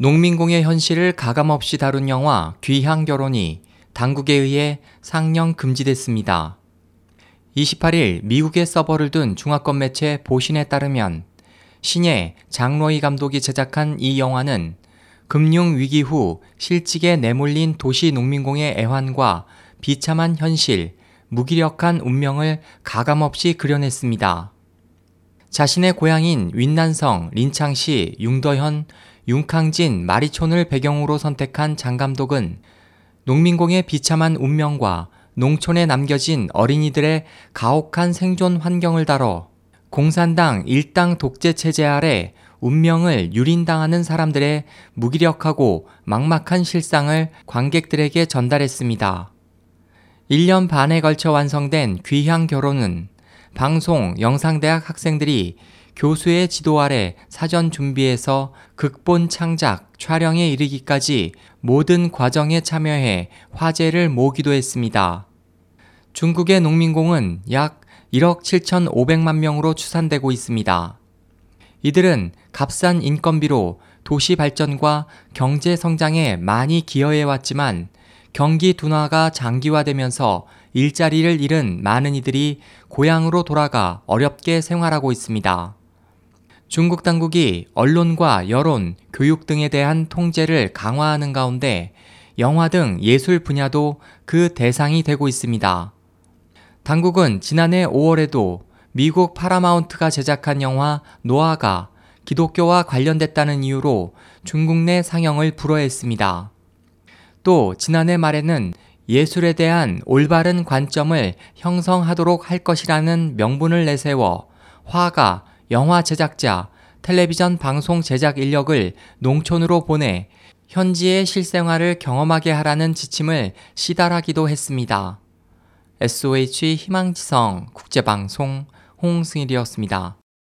농민공의 현실을 가감없이 다룬 영화 귀향 결혼이 당국에 의해 상영 금지됐습니다. 28일 미국에 서버를 둔 중화권 매체 보신에 따르면 신예 장로이 감독이 제작한 이 영화는 금융 위기 후 실직에 내몰린 도시 농민공의 애환과 비참한 현실, 무기력한 운명을 가감없이 그려냈습니다. 자신의 고향인 윈난성, 린창시, 융더현, 융캉진, 마리촌을 배경으로 선택한 장 감독은 농민공의 비참한 운명과 농촌에 남겨진 어린이들의 가혹한 생존 환경을 다뤄 공산당 일당 독재 체제 아래 운명을 유린당하는 사람들의 무기력하고 막막한 실상을 관객들에게 전달했습니다. 1년 반에 걸쳐 완성된 귀향 결혼은 방송, 영상대학 학생들이 교수의 지도 아래 사전 준비에서 극본 창작, 촬영에 이르기까지 모든 과정에 참여해 화제를 모기도 했습니다. 중국의 농민공은 약 1억 7,500만 명으로 추산되고 있습니다. 이들은 값싼 인건비로 도시 발전과 경제 성장에 많이 기여해 왔지만 경기 둔화가 장기화되면서 일자리를 잃은 많은 이들이 고향으로 돌아가 어렵게 생활하고 있습니다. 중국 당국이 언론과 여론, 교육 등에 대한 통제를 강화하는 가운데 영화 등 예술 분야도 그 대상이 되고 있습니다. 당국은 지난해 5월에도 미국 파라마운트가 제작한 영화 노아가 기독교와 관련됐다는 이유로 중국 내 상영을 불허했습니다. 또 지난해 말에는 예술에 대한 올바른 관점을 형성하도록 할 것이라는 명분을 내세워 화가, 영화 제작자, 텔레비전 방송 제작 인력을 농촌으로 보내 현지의 실생활을 경험하게 하라는 지침을 시달하기도 했습니다. SOH 희망지성 국제방송 홍승일이었습니다.